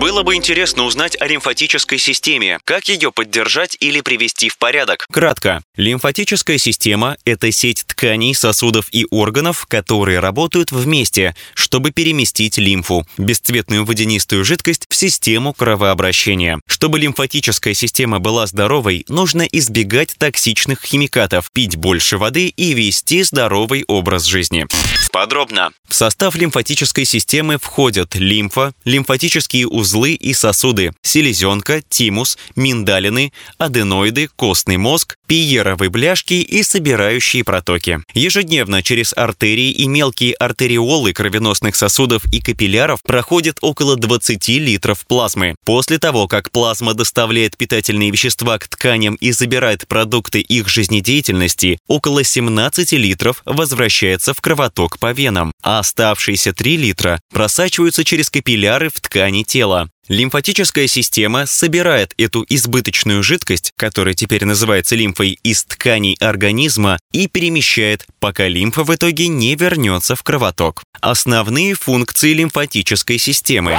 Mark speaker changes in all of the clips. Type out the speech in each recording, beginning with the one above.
Speaker 1: Было бы интересно узнать о лимфатической системе, как ее поддержать или привести в порядок. Кратко. Лимфатическая система – это сеть тканей, сосудов и органов, которые работают вместе, чтобы переместить лимфу, бесцветную водянистую жидкость, в систему кровообращения. Чтобы лимфатическая система была здоровой, нужно избегать токсичных химикатов, пить больше воды и вести здоровый образ жизни. Подробно. В состав лимфатической системы входят лимфа, лимфатические узлы и сосуды, селезенка, тимус, миндалины, аденоиды, костный мозг, пиеровые бляшки и собирающие протоки. Ежедневно через артерии и мелкие артериолы кровеносных сосудов и капилляров проходит около 20 литров плазмы. После того, как плазма доставляет питательные вещества к тканям и забирает продукты их жизнедеятельности, около 17 литров возвращается в кровоток по венам, а оставшиеся 3 литра просачиваются через капилляры в ткани тела. Лимфатическая система собирает эту избыточную жидкость, которая теперь называется лимфой, из тканей организма и перемещает, пока лимфа в итоге не вернется в кровоток. Основные функции лимфатической системы.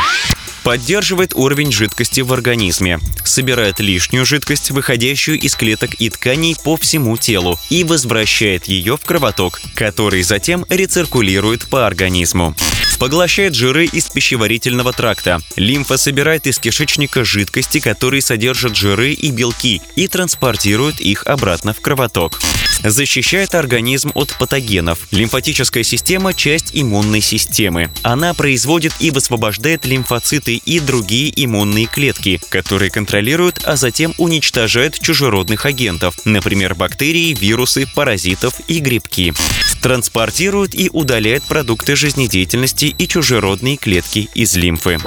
Speaker 1: Поддерживает уровень жидкости в организме, собирает лишнюю жидкость, выходящую из клеток и тканей по всему телу, и возвращает ее в кровоток, который затем рециркулирует по организму. Поглощает жиры из пищеварительного тракта. Лимфа собирает из кишечника жидкости, которые содержат жиры и белки, и транспортирует их обратно в кровоток. Защищает организм от патогенов. Лимфатическая система – часть иммунной системы. Она производит и высвобождает лимфоциты и другие иммунные клетки, которые контролируют, а затем уничтожают чужеродных агентов, например, бактерии, вирусы, паразитов и грибки. Транспортирует и удаляет продукты жизнедеятельности и чужеродные клетки из лимфы.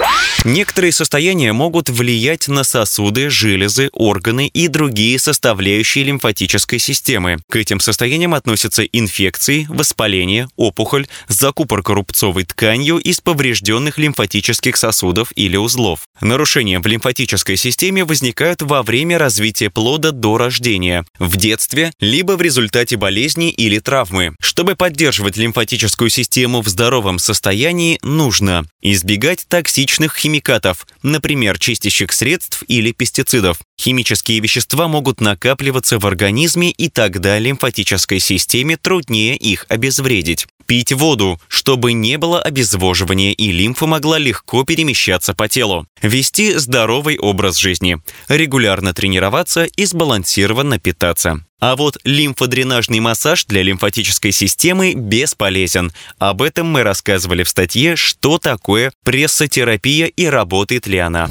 Speaker 1: Некоторые состояния могут влиять на сосуды, железы, органы и другие составляющие лимфатической системы. К этим состояниям относятся инфекции, воспаление, опухоль, закупорка рубцовой тканью из поврежденных лимфатических сосудов или узлов. Нарушения в лимфатической системе возникают во время развития плода до рождения, в детстве, либо в результате болезни или травмы. Чтобы поддерживать лимфатическую систему в здоровом состоянии, нужно избегать токсичных химикатов, например, чистящих средств или пестицидов. Химические вещества могут накапливаться в организме, и тогда лимфатической системе труднее их обезвредить. Пить воду, чтобы не было обезвоживания и лимфа могла легко перемещаться по телу. Вести здоровый образ жизни. Регулярно тренироваться и сбалансированно питаться. А вот лимфодренажный массаж для лимфатической системы бесполезен. Об этом мы рассказывали в статье «Что такое прессотерапия и работает ли она?».